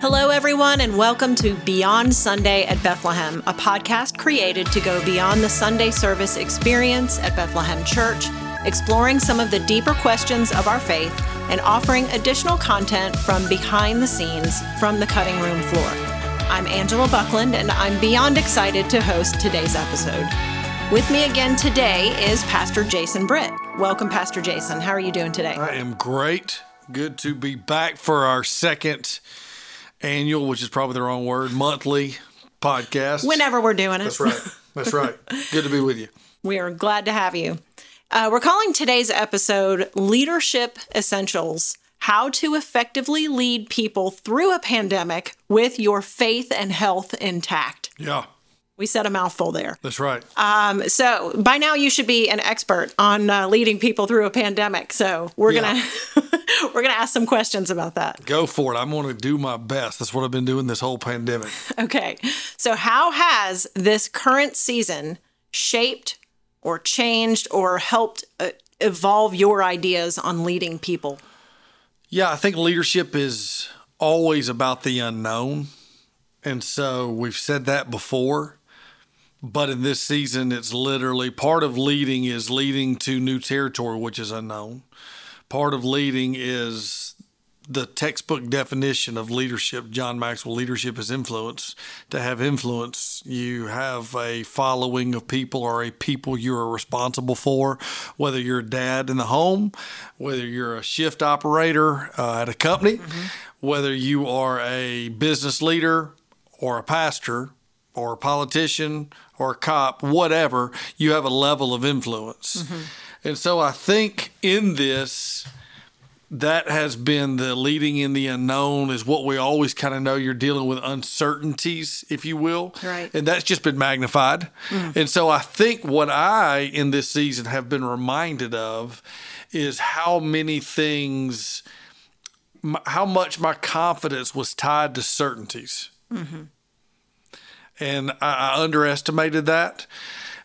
Hello, everyone, and welcome to Beyond Sunday at Bethlehem, a podcast created to go beyond the Sunday service experience at Bethlehem Church, exploring some of the deeper questions of our faith and offering additional content from behind the scenes from the cutting room floor. I'm Angela Buckland, and I'm beyond excited to host today's episode. With me again today is Pastor Jason Britt. Welcome, Pastor Jason. How are you doing today? I am great. Good to be back for our second annual, which is probably the wrong word, monthly podcast. Whenever we're doing it. That's right. That's right. Good to be with you. We are glad to have you. Uh, we're calling today's episode Leadership Essentials How to Effectively Lead People Through a Pandemic with Your Faith and Health Intact. Yeah. We said a mouthful there. That's right. Um, so by now you should be an expert on uh, leading people through a pandemic. So we're Yeah. gonna we're gonna ask some questions about that. Go for it. I'm going to do my best. That's what I've been doing this whole pandemic. Okay. So how has this current season shaped or changed or helped uh, evolve your ideas on leading people? Yeah, I think leadership is always about the unknown. And so we've said that before. But in this season, it's literally part of leading is leading to new territory, which is unknown. Part of leading is the textbook definition of leadership. John Maxwell leadership is influence. To have influence, you have a following of people or a people you are responsible for, whether you're a dad in the home, whether you're a shift operator uh, at a company, whether you are a business leader or a pastor or a politician or a cop, whatever, you have a level of influence. Mm-hmm. And so I think in this, that has been the leading in the unknown is what we always kind of know you're dealing with uncertainties if you will. Right. and that's just been magnified. Mm. And so i think what i in this season have been reminded of is how many things how much my confidence was tied to certainties mm-hmm. And I, I underestimated that.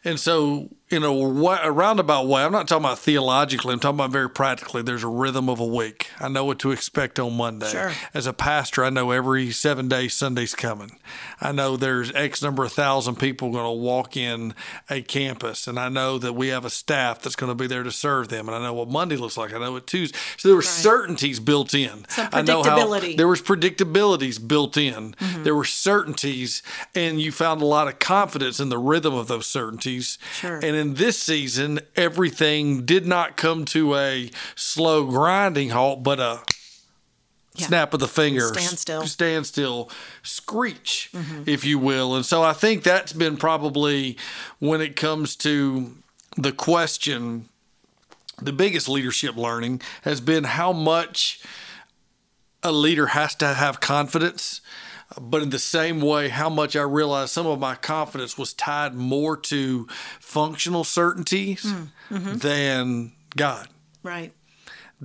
And so, in a, wa- a roundabout way, I'm not talking about theologically. I'm talking about very practically. There's a rhythm of a week. I know what to expect on Monday. Sure. As a pastor, I know every seven days Sunday's coming. I know there's X number of thousand people going to walk in a campus, and I know that we have a staff that's going to be there to serve them. And I know what Monday looks like. I know what Tuesday. So there were certainties built in. Some I know how there was predictabilities built in. Mm-hmm. There were certainties, and you found a lot of confidence in the rhythm of those certainties. Sure. And in this season, everything did not come to a slow grinding halt, but a Yeah. snap of the finger, Standstill. Mm-hmm. standstill, screech, if you will. And so I think that's been probably when it comes to the question, the biggest leadership learning has been how much a leader has to have confidence. But in the same way, how much I realized some of my confidence was tied more to functional certainties mm, mm-hmm. than God Right.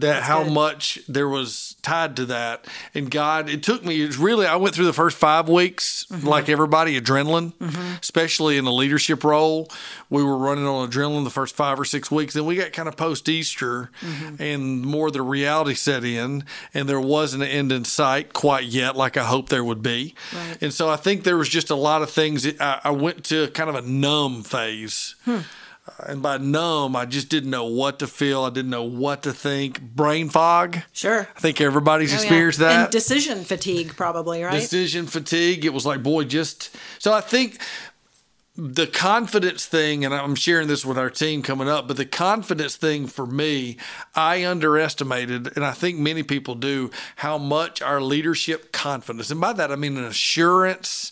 That how good. much there was tied to that. And God, it took me, it's really, I went through the first five weeks, mm-hmm. like everybody, adrenaline, mm-hmm. especially in a leadership role. We were running on adrenaline the first five or six weeks. Then we got kind of post Easter mm-hmm. and more of the reality set in, and there wasn't an end in sight quite yet, like I hoped there would be. Right. And so I think there was just a lot of things. that I, I went to kind of a numb phase. Hmm. And by numb, I just didn't know what to feel. I didn't know what to think. Brain fog. Sure. I think everybody's Oh, yeah. experienced And that. decision fatigue, probably, right? Decision fatigue. It was like, boy, just. So I think the confidence thing, and I'm sharing this with our team coming up, but the confidence thing for me, I underestimated, and I think many people do, how much our leadership confidence, and by that I mean an assurance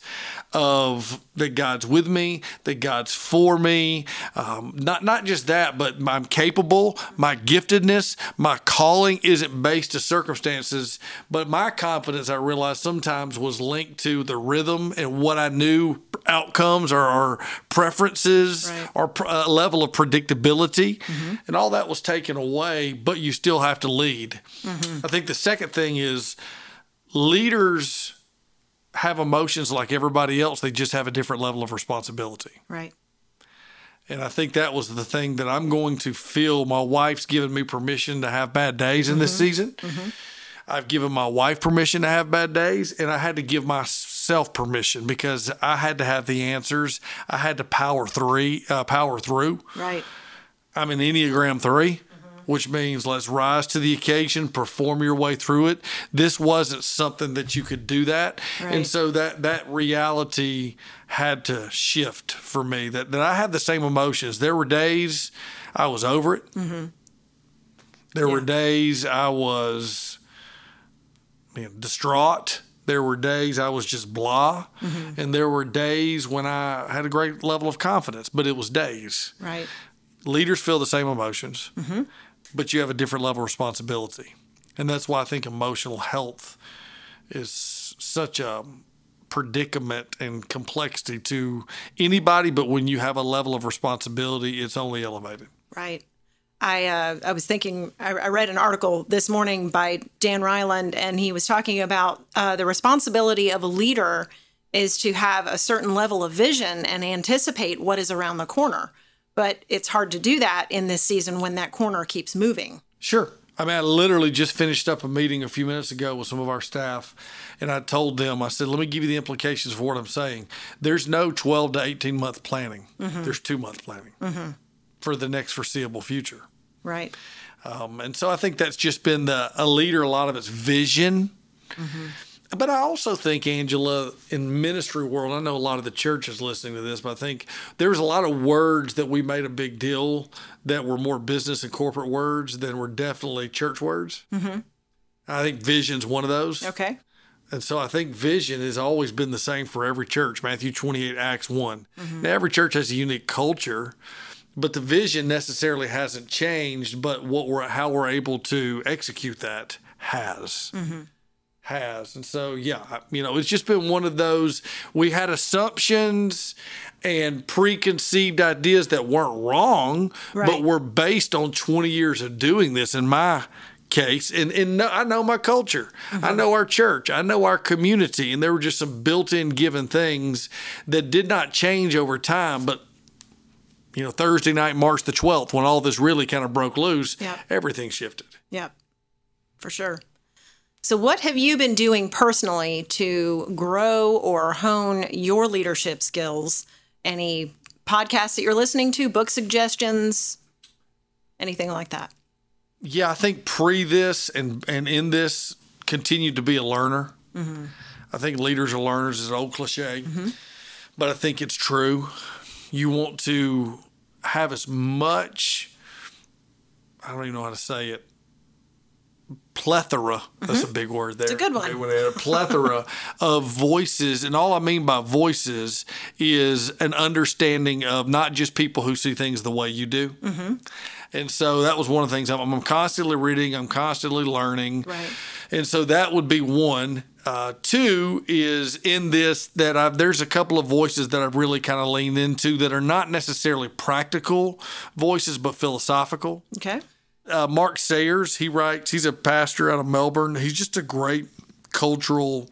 of that God's with me, that God's for me. Um, not not just that, but I'm capable. My giftedness, my calling isn't based to circumstances, but my confidence I realized sometimes was linked to the rhythm and what I knew outcomes or, or preferences Right. or pr- uh, level of predictability, and all that was taken away. But you still have to lead. I think the second thing is leaders have emotions like everybody else. They just have a different level of responsibility. Right. And I think that was the thing that I'm going to feel. My wife's given me permission to have bad days in this season. I've given my wife permission to have bad days, and I had to give myself permission because I had to have the answers. I had to power three, uh, power through. Right. I'm an Enneagram 3 which means let's rise to the occasion, perform your way through it. This wasn't something that you could do that, Right. and so that that reality had to shift for me. That that I had the same emotions. There were days I was over it. Mm-hmm. There were days I was you know, distraught. There were days I was just blah, mm-hmm. and there were days when I had a great level of confidence, but it was days Right. leaders feel the same emotions, mm-hmm. But you have a different level of responsibility. And that's why I think emotional health is such a predicament and complexity to anybody. But when you have a level of responsibility, it's only elevated. Right. I uh, I was thinking I, I read an article this morning by Dan Reiland, and he was talking about uh, the responsibility of a leader is to have a certain level of vision and anticipate what is around the corner. But it's hard to do that in this season when that corner keeps moving. Sure. I mean, I literally just finished up a meeting a few minutes ago with some of our staff, and I told them, I said, let me give you the implications for what I'm saying. There's no 12 to 18 month planning, mm-hmm. there's two month planning mm-hmm. for the next foreseeable future. Right. Um, and so I think that's just been the a leader, a lot of it's vision. Mm-hmm. But I also think, Angela, in ministry world, I know a lot of the churches listening to this, but I think there was a lot of words that we made a big deal that were more business and corporate words than were definitely church words. Mm-hmm. I think vision's one of those. Okay. And so I think vision has always been the same for every church. Matthew 28, Acts one Now, every church has a unique culture, but the vision necessarily hasn't changed. But what we're, how we're able to execute that has. Has. And so, yeah, you know, it's just been one of those. We had assumptions and preconceived ideas that weren't wrong, but were based on 20 years of doing this in my case. And, and no, I know my culture, I mm-hmm. know our church, I know our community. And there were just some built in given things that did not change over time. But, you know, Thursday night, March the 12th, when all this really kind of broke loose, Yeah. everything shifted. Yep, for sure. So, what have you been doing personally to grow or hone your leadership skills? Any podcasts that you're listening to, book suggestions, anything like that? Yeah, I think pre this and and in this, continue to be a learner. Mm-hmm. I think leaders are learners is an old cliche, mm-hmm. but I think it's true. You want to have as much. I don't even know how to say it. Plethora. That's a big word there. It's a good one. Okay, when a plethora of voices, and all I mean by voices is an understanding of not just people who see things the way you do. And so that was one of the things I'm, I'm constantly reading, I'm constantly learning. Right. And so that would be one. Uh, two is in this that I've, there's a couple of voices that I've really kind of leaned into that are not necessarily practical voices, but philosophical. Okay. Uh, Mark Sayers, he writes, he's a pastor out of Melbourne. He's just a great cultural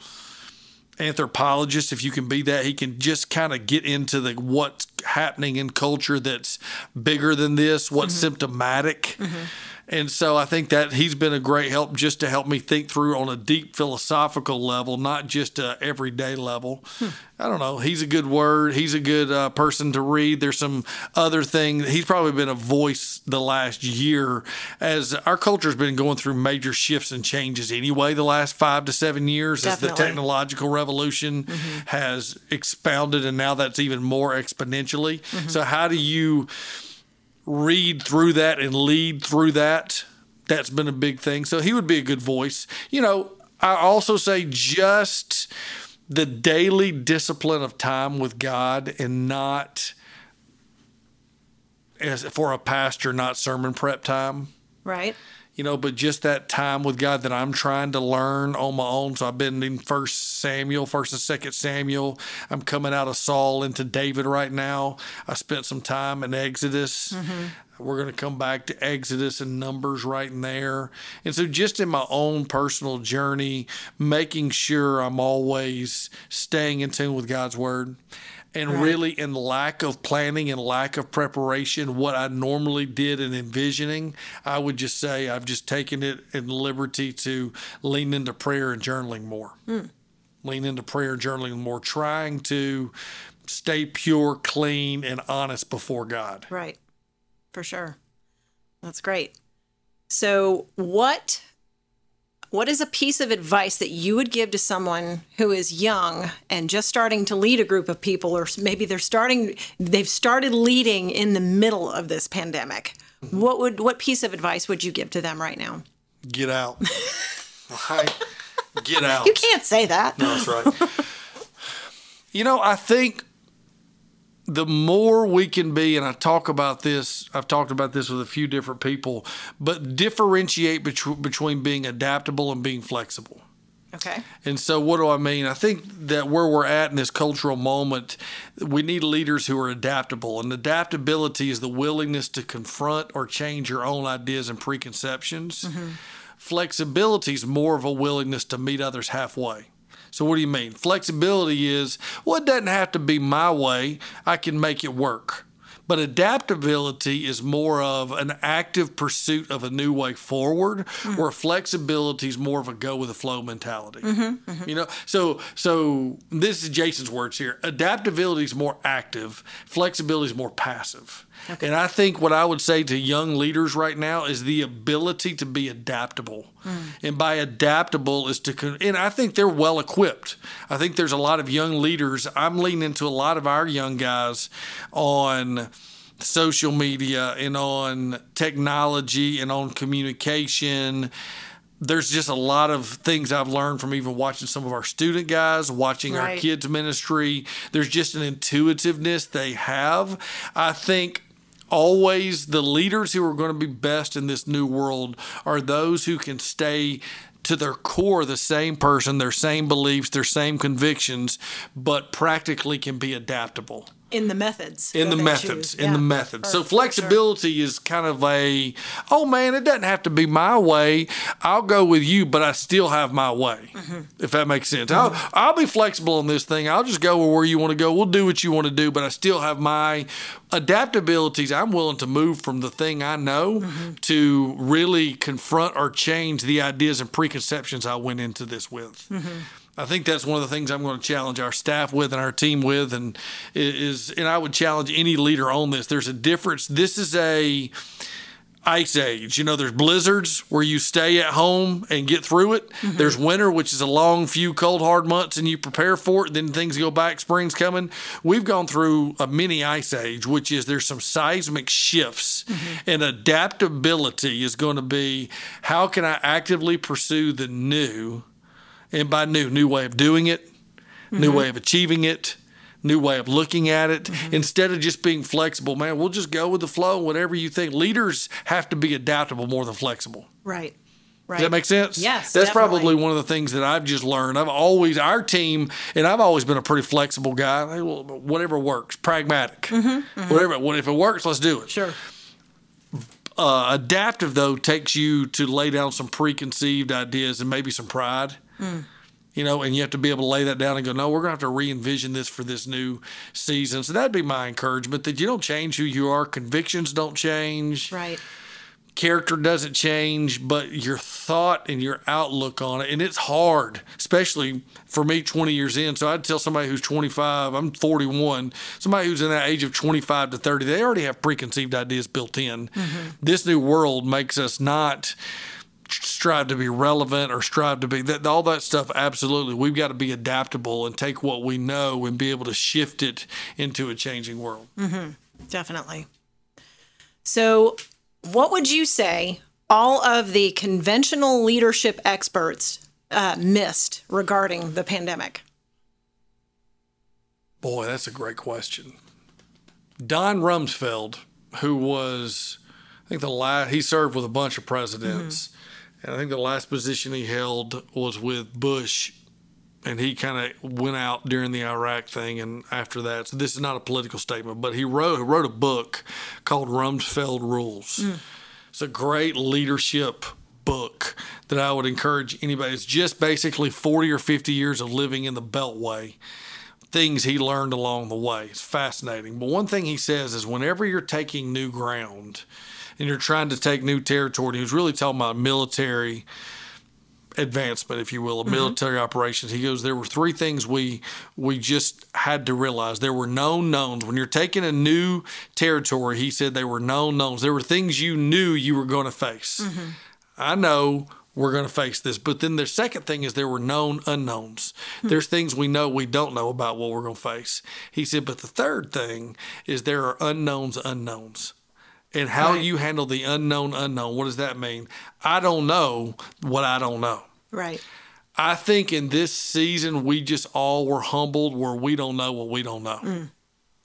anthropologist. If you can be that he can just kind of get into the what's happening in culture that's bigger than this what's symptomatic and so i think that he's been a great help just to help me think through on a deep philosophical level not just a everyday level. I don't know. He's a good word. He's a good uh, person to read. There's some other thing. He's probably been a voice the last year as our culture's been going through major shifts and changes anyway the last five to seven years as the technological revolution has expounded and now that's even more exponentially. So how do you read through that and lead through that that's been a big thing. So he would be a good voice. You know i also say just the daily discipline of time with god and not as for a pastor not sermon prep time. Right. You know, but just that time with God that I'm trying to learn on my own. So I've been in First Samuel, First and Second Samuel. I'm coming out of Saul into David right now. I spent some time in Exodus. Mm-hmm. We're going to come back to Exodus and Numbers right in there. And so, just in my own personal journey, making sure I'm always staying in tune with God's Word. And Right. really, in lack of planning and lack of preparation, what I normally did in envisioning, I would just say I've just taken it in liberty to lean into prayer and journaling more. Hmm. Lean into prayer and journaling more, trying to stay pure, clean, and honest before God. Right. For sure. That's great. So, what what is a piece of advice that you would give to someone who is young and just starting to lead a group of people or maybe they're starting they've started leading in the middle of this pandemic? What would what piece of advice would you give to them right now? Get out. Right? Get out. You can't say that. That's right. you know, I think the more we can be, and I talk about this, I've talked about this with a few different people, but differentiate between between being adaptable and being flexible. Okay. And so, what do I mean? I think that where we're at in this cultural moment, we need leaders who are adaptable. And adaptability is the willingness to confront or change your own ideas and preconceptions. Mm-hmm. Flexibility is more of a willingness to meet others halfway. So, what do you mean? Flexibility is, well, it doesn't have to be my way, I can make it work. But adaptability is more of an active pursuit of a new way forward, mm-hmm. where flexibility is more of a go with the flow mentality. Mm-hmm, mm-hmm. You know, so so this is Jason's words here. Adaptability is more active, flexibility is more passive. And I think what I would say to young leaders right now is the ability to be adaptable. Hmm. And by adaptable is to, con- and I think they're well equipped. I think there's a lot of young leaders. I'm leaning into a lot of our young guys on social media and on technology and on communication there's just a lot of things I've learned from even watching some of our student guys, watching our kids' ministry. There's just an intuitiveness they have. I think always the leaders who are going to be best in this new world are those who can stay to their core the same person, their same beliefs, their same convictions, but practically can be adaptable In the methods. in the methods choose. in Yeah, the methods so for sure. flexibility is kind of a oh man it doesn't have to be my way i'll go with you but i still have my way Mm-hmm. if that makes sense I'll, I'll be flexible on this thing i'll just go where you want to go we'll do what you want to do but i still have my adaptabilities i'm willing to move from the thing i know Mm-hmm. to really confront or change the ideas and preconceptions i went into this with Mm-hmm. I think that's one of the things I'm going to challenge our staff with and our team with, and is and I would challenge any leader on this. There's a difference. This is a ice age. You know, there's blizzards where you stay at home and get through it. Mm-hmm. There's winter, which is a long few cold hard months, and you prepare for it. Then things go back. Spring's coming. We've gone through a mini ice age, which is there's some seismic shifts, mm-hmm. and adaptability is going to be how can I actively pursue the new and by new, new way of doing it, new mm-hmm. way of achieving it, new way of looking at it. Mm-hmm. Instead of just being flexible, man, we'll just go with the flow, whatever you think. Leaders have to be adaptable more than flexible. Right. Right. Does that make sense? Yes, That's definitely. probably one of the things that I've just learned. I've always, our team, and I've always been a pretty flexible guy. Whatever works, pragmatic. Mm-hmm, whatever, what if it works, let's do it. Sure. Uh, adaptive, though, takes you to lay down some preconceived ideas and maybe some pride. You know, and you have to be able to lay that down and go, no, we're going to have to re envision this for this new season. So that'd be my encouragement that you don't change who you are. Convictions don't change. Right. Character doesn't change, but your thought and your outlook on it. And it's hard, especially for me 20 years in. So I'd tell somebody who's 25, I'm 41, somebody who's in that age of 25 to 30, they already have preconceived ideas built in. Mm-hmm. This new world makes us not strive to be relevant or strive to be that all that stuff absolutely. We've got to be adaptable and take what we know and be able to shift it into a changing world. Definitely. So, what would you say all of the conventional leadership experts uh, missed regarding the pandemic? boy that's a great question. Don rumsfeld who was i think the last he served with a bunch of presidents and i think the last position he held was with bush and he kind of went out during the Iraq thing, and after that, so this is not a political statement, but he wrote he wrote a book called Rumsfeld Rules. Hmm. It's a great leadership book that I would encourage anybody. It's just basically forty or fifty years of living in the Beltway things he learned along the way. It's fascinating. But one thing he says is whenever you're taking new ground and you're trying to take new territory, he was really talking about military advancement, if you will, of mm-hmm. military operations. He goes, there were three things we we just had to realize. There were known knowns. When you're taking a new territory, he said there were known knowns. There were things you knew you were going to face. Mm-hmm. I know we're going to face this. But then the second thing is there were known unknowns. Hmm. There's things we know we don't know about what we're going to face. He said, but the third thing is there are unknowns, unknowns. And how Right. you handle the unknown unknown. What does that mean? I don't know what I don't know. Right. I think in this season we just all were humbled where we don't know what we don't know. Mm.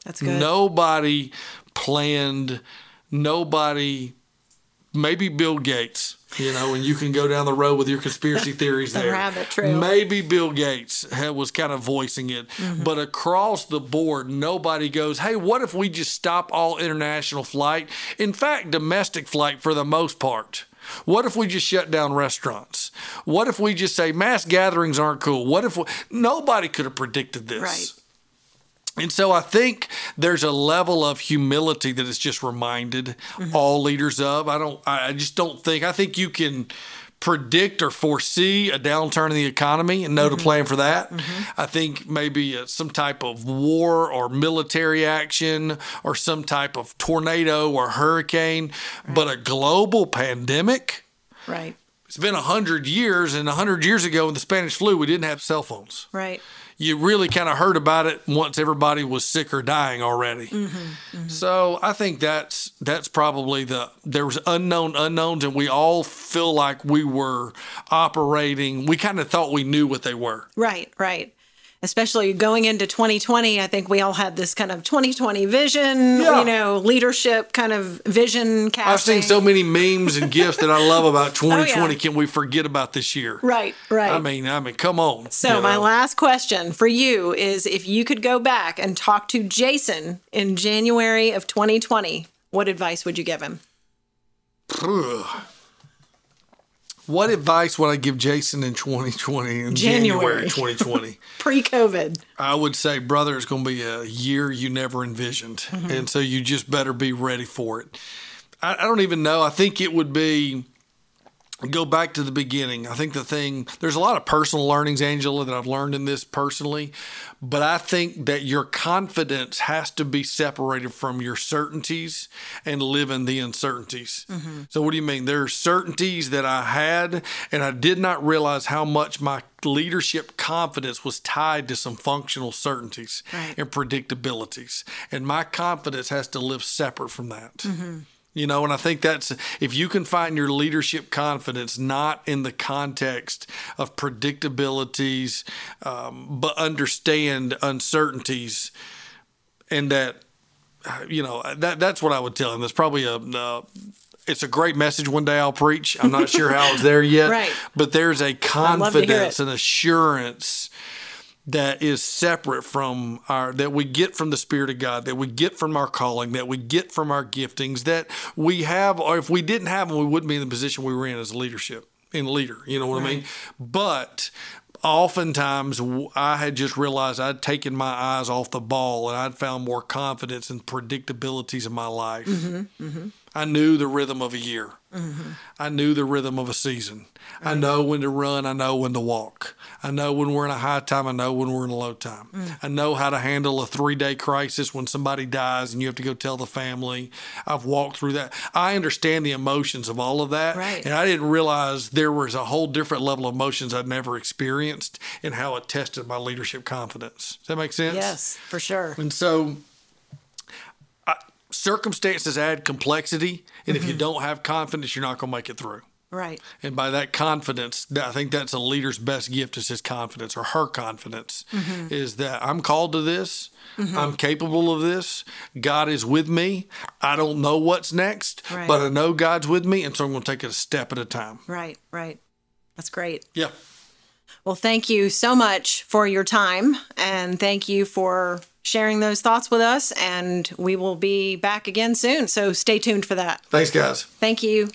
That's good. Nobody planned, nobody, maybe Bill Gates, you know, and you can go down the road with your conspiracy theories The there. rabbit trail. Maybe Bill Gates had, was kind of voicing it, Mm-hmm. but across the board, nobody goes, hey, what if we just stop all international flight? In fact, domestic flight for the most part. What if we just shut down restaurants? What if we just say mass gatherings aren't cool? What if we, nobody could have predicted this? Right. And so I think there's a level of humility that is just reminded mm-hmm. all leaders of. I don't I just don't think I think you can predict or foresee a downturn in the economy and know to mm-hmm. plan for that. Mm-hmm. I think maybe uh, some type of war or military action or some type of tornado or hurricane, but a global pandemic. Right. It's been a hundred years, and a hundred years ago in the Spanish flu, we didn't have cell phones Right. You really kind of heard about it once everybody was sick or dying already. Mm-hmm, mm-hmm. So I think that's that's probably the there was unknown unknowns, and we all feel like we were operating. We kind of thought we knew what they were. Right, right. Especially going into 2020, I think we all had this kind of 2020 vision, Yeah. you know, leadership kind of vision casting. I've seen so many memes and gifs that I love about 2020. yeah. Can we forget about this year? Right, right. I mean, I mean, come on. so you my know? last question for you is if you could go back and talk to Jason in January of 2020, what advice would you give him? What advice would I give Jason in 2020 in January. January 2020? Pre-COVID. I would say, brother, it's going to be a year you never envisioned. Mm-hmm. And so you just better be ready for it. I, I don't even know. I think it would be go back to the beginning. I think the thing, there's a lot of personal learnings, Angela, that I've learned in this personally. But I think that your confidence has to be separated from your certainties and live in the uncertainties. Mm-hmm. So, what do you mean? There are certainties that I had, and I did not realize how much my leadership confidence was tied to some functional certainties Right. and predictabilities. And my confidence has to live separate from that. Mm-hmm. You know, and I think that's if you can find your leadership confidence not in the context of predictabilities, um, but understand uncertainties, and that uh, you know that that's what I would tell him. That's probably a. Uh, it's a great message. One day I'll preach. I'm not sure how it's there yet, Right. but there's a love to hear confidence and assurance that is separate from our that we get from the spirit of god that we get from our calling that we get from our giftings that we have or if we didn't have them we wouldn't be in the position we were in as a leadership in leader you know what i mean? But oftentimes i had just realized i'd taken my eyes off the ball and i'd found more confidence in predictabilities in my life mm-hmm, mm-hmm. I knew the rhythm of a year I knew the rhythm of a season. I know when to run. I know when to walk. I know when we're in a high time. I know when we're in a low time. Mm. I know how to handle a three day crisis when somebody dies and you have to go tell the family. I've walked through that. I understand the emotions of all of that. Right. And I didn't realize there was a whole different level of emotions I'd never experienced and how it tested my leadership confidence. Does that make sense? Yes, for sure. And so I, circumstances add complexity. And if you mm-hmm. don't have confidence, you're not going to make it through. Right. And by that confidence, that- I think that's a leader's best gift is his confidence or her confidence mm-hmm. is that I'm called to this. Mm-hmm. I'm capable of this. God is with me. I don't know what's next, Right. but I know God's with me. And so I'm going to take it a step at a time. Right, right. That's great. Yeah. Well, thank you so much for your time and thank you for sharing those thoughts with us. And we will be back again soon. So stay tuned for that. Thanks, guys. Thank you.